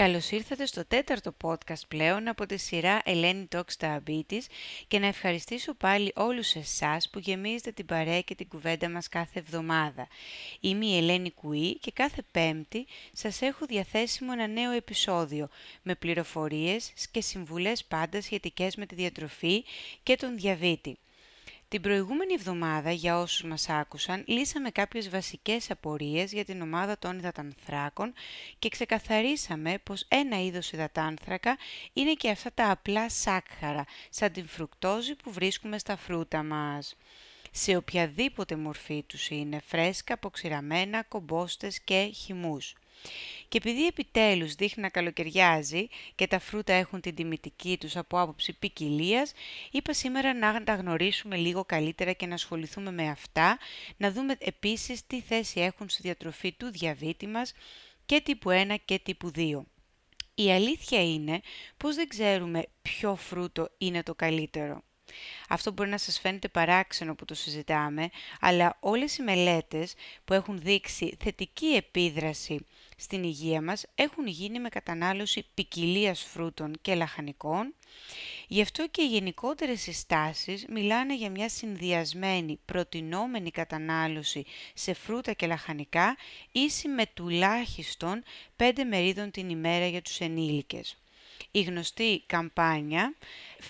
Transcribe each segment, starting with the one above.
Καλώς ήρθατε στο τέταρτο podcast πλέον από τη σειρά Ελένη Talks Diabetes και να ευχαριστήσω πάλι όλους εσάς που γεμίζετε την παρέα και την κουβέντα μας κάθε εβδομάδα. Είμαι η Ελένη Κουή και κάθε πέμπτη σας έχω διαθέσιμο ένα νέο επεισόδιο με πληροφορίες και συμβουλές πάντα σχετικές με τη διατροφή και τον διαβήτη. Την προηγούμενη εβδομάδα, για όσους μας άκουσαν, λύσαμε κάποιες βασικές απορίες για την ομάδα των υδατανθράκων και ξεκαθαρίσαμε πως ένα είδος υδατάνθρακα είναι και αυτά τα απλά σάκχαρα, σαν την φρουκτόζη που βρίσκουμε στα φρούτα μας. Σε οποιαδήποτε μορφή τους είναι, φρέσκα, αποξηραμένα, κομπόστες και χυμούς. Και επειδή επιτέλους δείχνει να καλοκαιριάζει και τα φρούτα έχουν την τιμητική τους από άποψη ποικιλία, είπα σήμερα να τα γνωρίσουμε λίγο καλύτερα και να ασχοληθούμε με αυτά, να δούμε επίσης τι θέση έχουν στη διατροφή του διαβήτη μας και τύπου 1 και τύπου 2. Η αλήθεια είναι πως δεν ξέρουμε ποιο φρούτο είναι το καλύτερο. Αυτό μπορεί να σας φαίνεται παράξενο που το συζητάμε, αλλά όλες οι μελέτες που έχουν δείξει θετική επίδραση στην υγεία μας έχουν γίνει με κατανάλωση ποικιλίας φρούτων και λαχανικών. Γι' αυτό και οι γενικότερες συστάσεις μιλάνε για μια συνδυασμένη προτινόμενη κατανάλωση σε φρούτα και λαχανικά ίση με τουλάχιστον 5 μερίδων την ημέρα για τους ενήλικες. Η γνωστή καμπάνια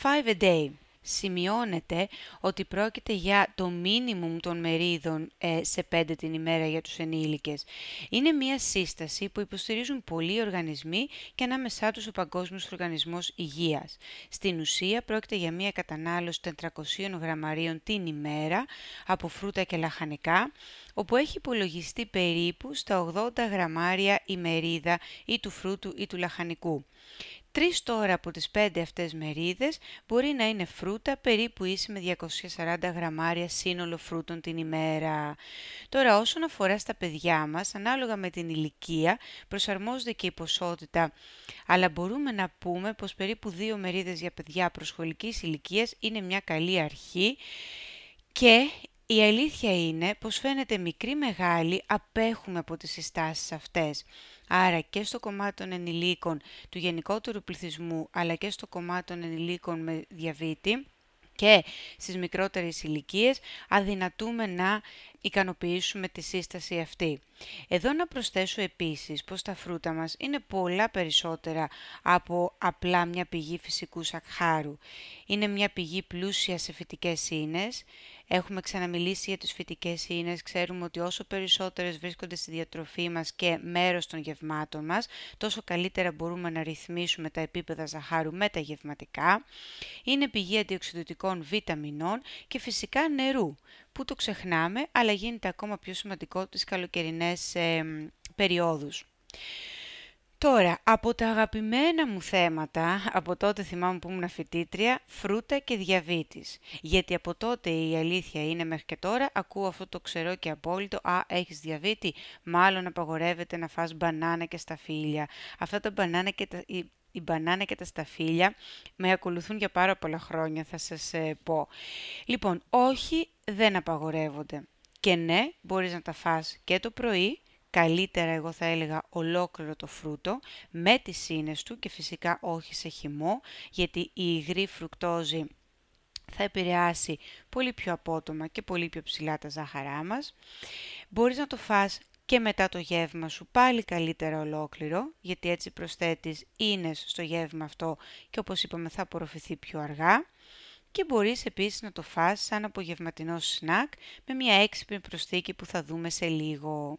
5 a day σημειώνεται ότι πρόκειται για το μίνιμουμ των μερίδων ε, σε 5 την ημέρα για τους ενήλικες. Είναι μια σύσταση που υποστηρίζουν πολλοί οργανισμοί και ανάμεσά τους ο Παγκόσμιος Οργανισμός Υγείας. Στην ουσία πρόκειται για μια κατανάλωση 400 γραμμαρίων την ημέρα από φρούτα και λαχανικά, όπου έχει υπολογιστεί περίπου στα 80 γραμμάρια η μερίδα ή του φρούτου ή του λαχανικού. Τρεις τώρα από τις πέντε αυτές μερίδες μπορεί να είναι φρούτα περίπου ίση με 240 γραμμάρια σύνολο φρούτων την ημέρα. Τώρα όσον αφορά στα παιδιά μας, ανάλογα με την ηλικία, προσαρμόζεται και η ποσότητα, αλλά μπορούμε να πούμε πως περίπου δύο μερίδες για παιδιά προσχολικής ηλικίας είναι μια καλή αρχή και η αλήθεια είναι πως φαίνεται μικρή μεγάλη απέχουμε από τις συστάσεις αυτές. Άρα και στο κομμάτι των ενηλίκων του γενικότερου πληθυσμού αλλά και στο κομμάτι των ενηλίκων με διαβήτη και στις μικρότερες ηλικίες αδυνατούμε να ικανοποιήσουμε τη σύσταση αυτή. Εδώ να προσθέσω επίσης πως τα φρούτα μας είναι πολλά περισσότερα από απλά μια πηγή φυσικού σακχάρου. Είναι μια πηγή πλούσια σε φυτικές ίνες, Έχουμε ξαναμιλήσει για τις φυτικές ίνες, ξέρουμε ότι όσο περισσότερες βρίσκονται στη διατροφή μας και μέρος των γευμάτων μας, τόσο καλύτερα μπορούμε να ρυθμίσουμε τα επίπεδα ζαχάρου με τα γευματικά. Είναι πηγή αντιοξυδοτικών βιταμινών και φυσικά νερού, που το ξεχνάμε, αλλά γίνεται ακόμα πιο σημαντικό τις καλοκαιρινές ε, περιόδους. Τώρα, από τα αγαπημένα μου θέματα, από τότε θυμάμαι που ήμουν φοιτήτρια, φρούτα και διαβήτης. Γιατί από τότε η αλήθεια είναι μέχρι και τώρα, ακούω αυτό το ξερό και απόλυτο, «Α, έχεις διαβήτη, μάλλον απαγορεύεται να φας μπανάνα και σταφύλια». Αυτά τα μπανάνα και τα, η, η μπανάνα και τα σταφύλια με ακολουθούν για πάρα πολλά χρόνια, θα σας ε, πω. Λοιπόν, όχι, δεν απαγορεύονται. Και ναι, μπορείς να τα φας και το πρωί, καλύτερα εγώ θα έλεγα ολόκληρο το φρούτο με τις σύνες του και φυσικά όχι σε χυμό γιατί η υγρή φρουκτόζη θα επηρεάσει πολύ πιο απότομα και πολύ πιο ψηλά τα ζάχαρά μας. Μπορείς να το φας και μετά το γεύμα σου πάλι καλύτερα ολόκληρο, γιατί έτσι προσθέτεις ίνες στο γεύμα αυτό και όπως είπαμε θα απορροφηθεί πιο αργά. Και μπορείς επίσης να το φας σαν απογευματινό σνακ με μια έξυπνη προσθήκη που θα δούμε σε λίγο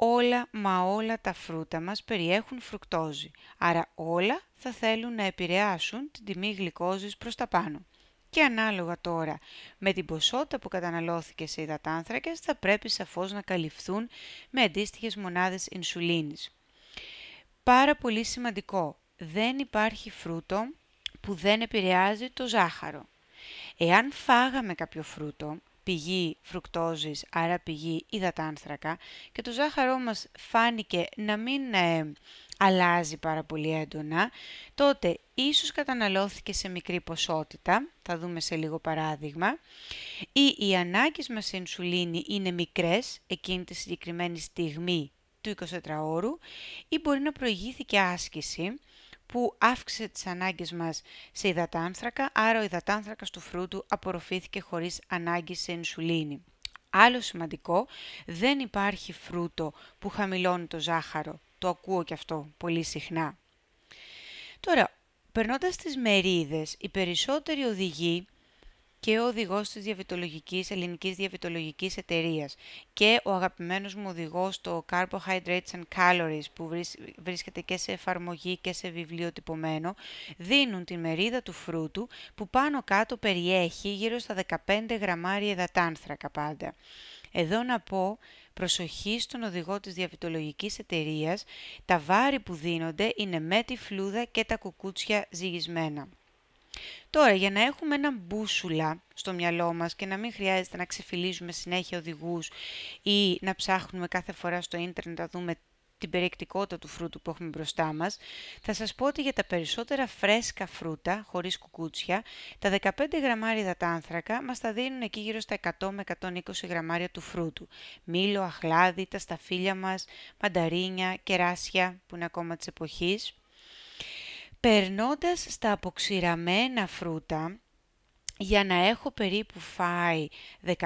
όλα μα όλα τα φρούτα μας περιέχουν φρουκτόζη, άρα όλα θα θέλουν να επηρεάσουν την τιμή γλυκόζης προς τα πάνω. Και ανάλογα τώρα με την ποσότητα που καταναλώθηκε σε υδατάνθρακες θα πρέπει σαφώς να καλυφθούν με αντίστοιχες μονάδες ινσουλίνης. Πάρα πολύ σημαντικό, δεν υπάρχει φρούτο που δεν επηρεάζει το ζάχαρο. Εάν φάγαμε κάποιο φρούτο, πηγή φρουκτόζης, άρα πηγή υδατάνθρακα και το ζάχαρό μας φάνηκε να μην ε, αλλάζει πάρα πολύ έντονα, τότε ίσως καταναλώθηκε σε μικρή ποσότητα, θα δούμε σε λίγο παράδειγμα, ή οι ανάγκες μας σε ινσουλίνη είναι μικρές εκείνη τη συγκεκριμένη στιγμή του του 24ωρου ή μπορεί να προηγήθηκε άσκηση που αύξησε τις ανάγκες μας σε υδατάνθρακα, άρα ο υδατάνθρακας του φρούτου απορροφήθηκε χωρίς ανάγκη σε ινσουλίνη. Άλλο σημαντικό, δεν υπάρχει φρούτο που χαμηλώνει το ζάχαρο. Το ακούω και αυτό πολύ συχνά. Τώρα, περνώντας τις μερίδες, οι περισσότεροι οδηγοί και ο οδηγός της διαβητολογικής, ελληνικής διαβητολογικής εταιρείας και ο αγαπημένος μου οδηγός στο Carbohydrates and Calories που βρίσκεται και σε εφαρμογή και σε βιβλίο τυπωμένο δίνουν τη μερίδα του φρούτου που πάνω κάτω περιέχει γύρω στα 15 γραμμάρια υδατάνθρακα πάντα. Εδώ να πω προσοχή στον οδηγό της διαβητολογικής εταιρείας, τα βάρη που δίνονται είναι με τη φλούδα και τα κουκούτσια ζυγισμένα. Τώρα, για να έχουμε ένα μπούσουλα στο μυαλό μας και να μην χρειάζεται να ξεφυλίζουμε συνέχεια οδηγούς ή να ψάχνουμε κάθε φορά στο ίντερνετ να δούμε την περιεκτικότητα του φρούτου που έχουμε μπροστά μας, θα σας πω ότι για τα περισσότερα φρέσκα φρούτα, χωρίς κουκούτσια, τα 15 γραμμάρια υδατάνθρακα μας τα δίνουν εκεί γύρω στα 100 με 120 γραμμάρια του φρούτου. Μήλο, αχλάδι, τα σταφύλια μας, μανταρίνια, κεράσια που είναι ακόμα της εποχής. Περνώντας στα αποξηραμένα φρούτα, για να έχω περίπου φάει 15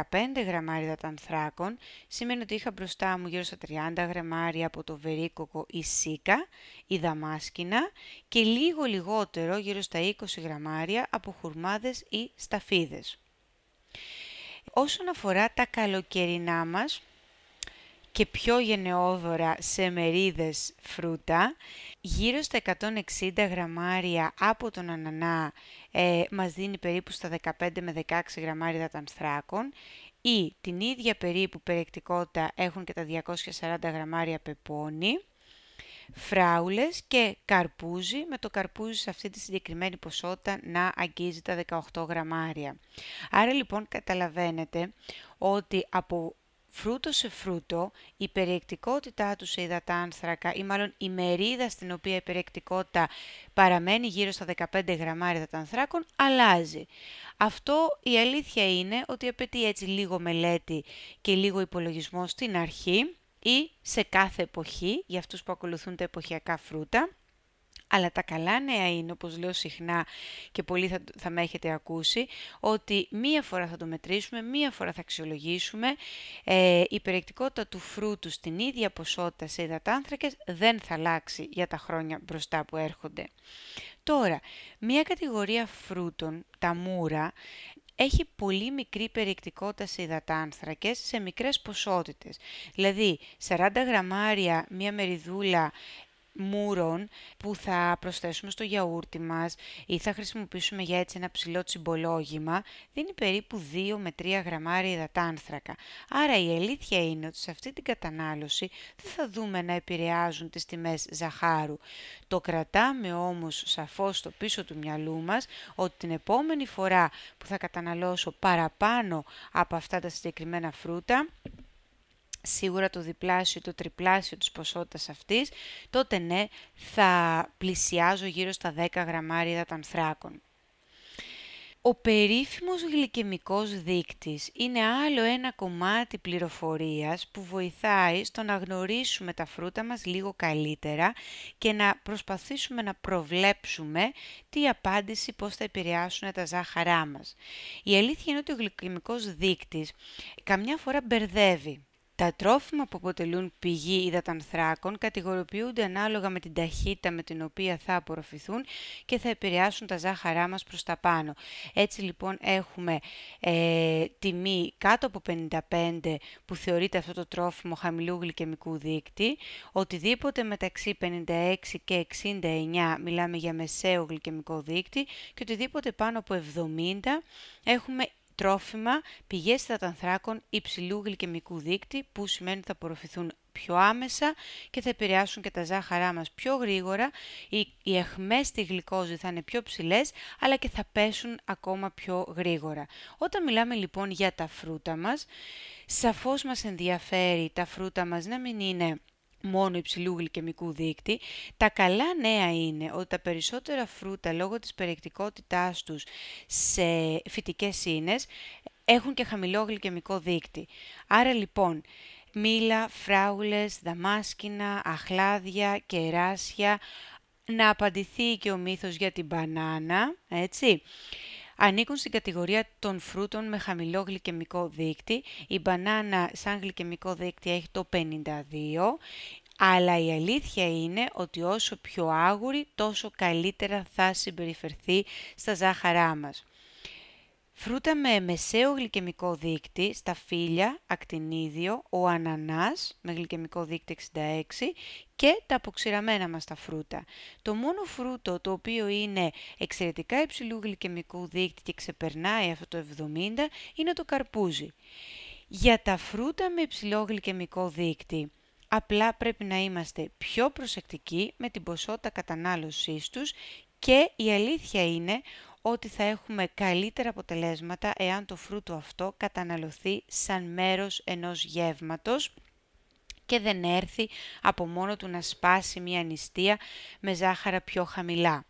γραμμάρια υδατανθράκων, σημαίνει ότι είχα μπροστά μου γύρω στα 30 γραμμάρια από το βερίκοκο ή σίκα ή δαμάσκηνα και λίγο λιγότερο γύρω στα 20 γραμμάρια από χουρμάδες ή σταφίδες. Όσον αφορά τα καλοκαιρινά μας, και πιο γενναιόδωρα σε μερίδες φρούτα. Γύρω στα 160 γραμμάρια από τον ανανά ε, μας δίνει περίπου στα 15 με 16 γραμμάρια δατανθράκων ή την ίδια περίπου περιεκτικότητα έχουν και τα 240 γραμμάρια πεπόνι φράουλες και καρπούζι, με το καρπούζι σε αυτή τη συγκεκριμένη ποσότητα να αγγίζει τα 18 γραμμάρια. Άρα λοιπόν καταλαβαίνετε ότι από φρούτο σε φρούτο, η περιεκτικότητά του σε υδατάνθρακα ή μάλλον η μερίδα στην οποία η περιεκτικότητα παραμένει γύρω στα 15 γραμμάρια υδατάνθρακων αλλάζει. Αυτό η αλήθεια είναι ότι απαιτεί έτσι λίγο μελέτη και λίγο υπολογισμό στην αρχή ή σε κάθε εποχή για αυτούς που ακολουθούν τα εποχιακά φρούτα αλλά τα καλά νέα είναι, όπως λέω συχνά και πολλοί θα, θα με έχετε ακούσει, ότι μία φορά θα το μετρήσουμε, μία φορά θα αξιολογήσουμε. Ε, η περιεκτικότητα του φρούτου στην ίδια ποσότητα σε υδατάνθρακες δεν θα αλλάξει για τα χρόνια μπροστά που έρχονται. Τώρα, μία κατηγορία φρούτων, τα μούρα, έχει πολύ μικρή περιεκτικότητα σε υδατάνθρακες σε μικρές ποσότητες. Δηλαδή, 40 γραμμάρια μία μεριδούλα μούρων που θα προσθέσουμε στο γιαούρτι μας ή θα χρησιμοποιήσουμε για έτσι ένα ψηλό τσιμπολόγημα δίνει περίπου 2 με 3 γραμμάρια υδατάνθρακα. Άρα η αλήθεια είναι ότι σε αυτή την κατανάλωση δεν θα δούμε να επηρεάζουν τις τιμές ζαχάρου. Το κρατάμε όμως σαφώς στο πίσω του μυαλού μας ότι την επόμενη φορά που θα καταναλώσω παραπάνω από αυτά τα συγκεκριμένα φρούτα σίγουρα το διπλάσιο ή το τριπλάσιο της ποσότητας αυτής, τότε ναι, θα πλησιάζω γύρω στα 10 γραμμάρια υδατανθράκων. Ο περίφημος γλυκαιμικός δείκτης είναι άλλο ένα κομμάτι πληροφορίας που βοηθάει στο να γνωρίσουμε τα φρούτα μας λίγο καλύτερα και να προσπαθήσουμε να προβλέψουμε τι απάντηση πώς θα επηρεάσουν τα ζάχαρά μας. Η αλήθεια είναι ότι ο γλυκαιμικός δείκτης καμιά φορά μπερδεύει. Τα τρόφιμα που αποτελούν πηγή υδατανθράκων κατηγοριοποιούνται ανάλογα με την ταχύτητα με την οποία θα απορροφηθούν και θα επηρεάσουν τα ζάχαρά μας προς τα πάνω. Έτσι λοιπόν έχουμε ε, τιμή κάτω από 55 που θεωρείται αυτό το τρόφιμο χαμηλού γλυκαιμικού δείκτη, οτιδήποτε μεταξύ 56 και 69 μιλάμε για μεσαίο γλυκαιμικό δείκτη και οτιδήποτε πάνω από 70 έχουμε τρόφιμα, πηγές υδατανθράκων υψηλού γλυκαιμικού δείκτη που σημαίνει ότι θα απορροφηθούν πιο άμεσα και θα επηρεάσουν και τα ζάχαρά μας πιο γρήγορα. Οι, οι εχμές στη γλυκόζη θα είναι πιο ψηλές αλλά και θα πέσουν ακόμα πιο γρήγορα. Όταν μιλάμε λοιπόν για τα φρούτα μας, σαφώς μας ενδιαφέρει τα φρούτα μας να μην είναι μόνο υψηλού γλυκαιμικού δείκτη. Τα καλά νέα είναι ότι τα περισσότερα φρούτα λόγω της περιεκτικότητάς τους σε φυτικές ίνες έχουν και χαμηλό γλυκαιμικό δείκτη. Άρα λοιπόν μήλα, φράουλες, δαμάσκηνα, αχλάδια, κεράσια, να απαντηθεί και ο μύθος για την μπανάνα, έτσι. Ανήκουν στην κατηγορία των φρούτων με χαμηλό γλυκαιμικό δείκτη. Η μπανάνα σαν γλυκαιμικό δείκτη έχει το 52, αλλά η αλήθεια είναι ότι όσο πιο άγουρη, τόσο καλύτερα θα συμπεριφερθεί στα ζάχαρά μας. Φρούτα με μεσαίο γλυκαιμικό δείκτη, στα φύλλα, ακτινίδιο, ο ανανάς με γλυκαιμικό δείκτη 66 και τα αποξηραμένα μας τα φρούτα. Το μόνο φρούτο το οποίο είναι εξαιρετικά υψηλού γλυκαιμικού δείκτη και ξεπερνάει αυτό το 70 είναι το καρπούζι. Για τα φρούτα με υψηλό γλυκαιμικό δείκτη, απλά πρέπει να είμαστε πιο προσεκτικοί με την ποσότητα κατανάλωσής τους και η αλήθεια είναι ότι θα έχουμε καλύτερα αποτελέσματα εάν το φρούτο αυτό καταναλωθεί σαν μέρος ενός γεύματος και δεν έρθει από μόνο του να σπάσει μια νηστεία με ζάχαρα πιο χαμηλά.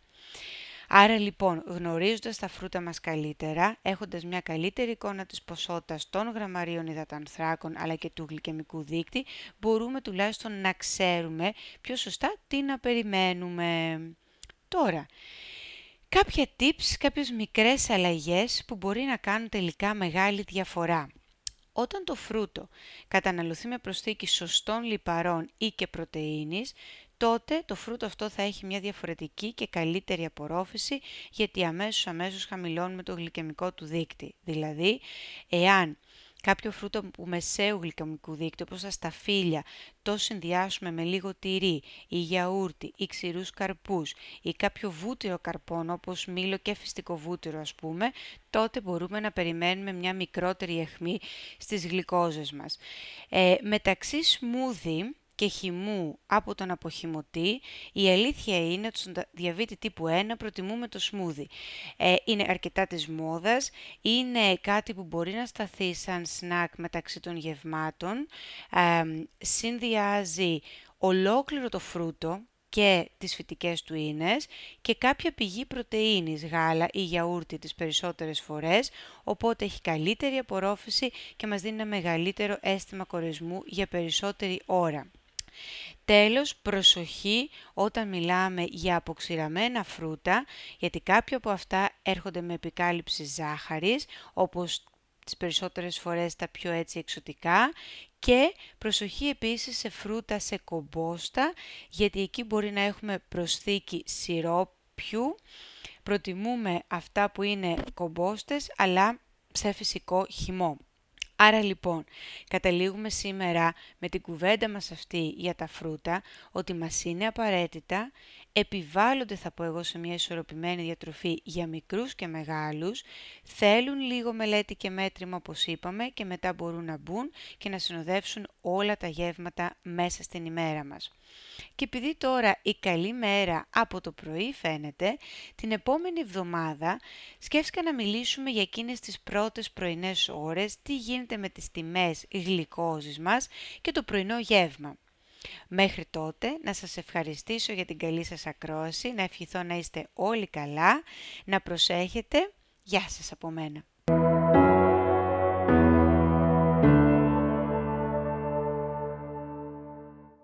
Άρα λοιπόν, γνωρίζοντας τα φρούτα μας καλύτερα, έχοντας μια καλύτερη εικόνα της ποσότητας των γραμμαρίων υδατανθράκων αλλά και του γλυκαιμικού δείκτη, μπορούμε τουλάχιστον να ξέρουμε πιο σωστά τι να περιμένουμε. Τώρα, Κάποια tips, κάποιες μικρές αλλαγές που μπορεί να κάνουν τελικά μεγάλη διαφορά. Όταν το φρούτο καταναλωθεί με προσθήκη σωστών λιπαρών ή και πρωτεΐνης, τότε το φρούτο αυτό θα έχει μια διαφορετική και καλύτερη απορρόφηση γιατί αμέσως αμέσως χαμηλώνουμε το γλυκαιμικό του δείκτη. Δηλαδή, εάν κάποιο φρούτο που μεσαίου γλυκαιμικού δείκτη, όπως τα σταφύλια, το συνδυάσουμε με λίγο τυρί ή γιαούρτι ή ξηρούς καρπούς ή κάποιο βούτυρο καρπών όπως μήλο και φυστικό βούτυρο ας πούμε, τότε μπορούμε να περιμένουμε μια μικρότερη αιχμή στις γλυκόζες μας. Ε, μεταξύ σμούδι, και χυμού από τον αποχυμωτή, η αλήθεια είναι ότι στον διαβήτη τύπου 1 προτιμούμε το σμούδι. Ε, είναι αρκετά της μόδας, είναι κάτι που μπορεί να σταθεί σαν σνακ μεταξύ των γευμάτων, ε, συνδυάζει ολόκληρο το φρούτο και τις φυτικές του ίνες και κάποια πηγή πρωτεΐνης, γάλα ή γιαούρτι τις περισσότερες φορές, οπότε έχει καλύτερη απορρόφηση και μας δίνει ένα μεγαλύτερο αίσθημα κορεσμού για περισσότερη ώρα. Τέλος, προσοχή όταν μιλάμε για αποξηραμένα φρούτα, γιατί κάποια από αυτά έρχονται με επικάλυψη ζάχαρης, όπως τις περισσότερες φορές τα πιο έτσι εξωτικά και προσοχή επίσης σε φρούτα σε κομπόστα, γιατί εκεί μπορεί να έχουμε προσθήκη σιρόπιου. Προτιμούμε αυτά που είναι κομπόστες, αλλά σε φυσικό χυμό. Άρα λοιπόν, καταλήγουμε σήμερα με την κουβέντα μας αυτή για τα φρούτα, ότι μας είναι απαραίτητα, επιβάλλονται θα πω εγώ σε μια ισορροπημένη διατροφή για μικρούς και μεγάλους, θέλουν λίγο μελέτη και μέτρημα όπως είπαμε και μετά μπορούν να μπουν και να συνοδεύσουν όλα τα γεύματα μέσα στην ημέρα μας. Και επειδή τώρα η καλή μέρα από το πρωί φαίνεται, την επόμενη εβδομάδα σκέφτηκα να μιλήσουμε για εκείνες τις πρώτες πρωινές ώρες, τι γίνεται με τις τιμές γλυκόζης μας και το πρωινό γεύμα. Μέχρι τότε να σας ευχαριστήσω για την καλή σας ακρόαση, να ευχηθώ να είστε όλοι καλά, να προσέχετε. Γεια σας από μένα.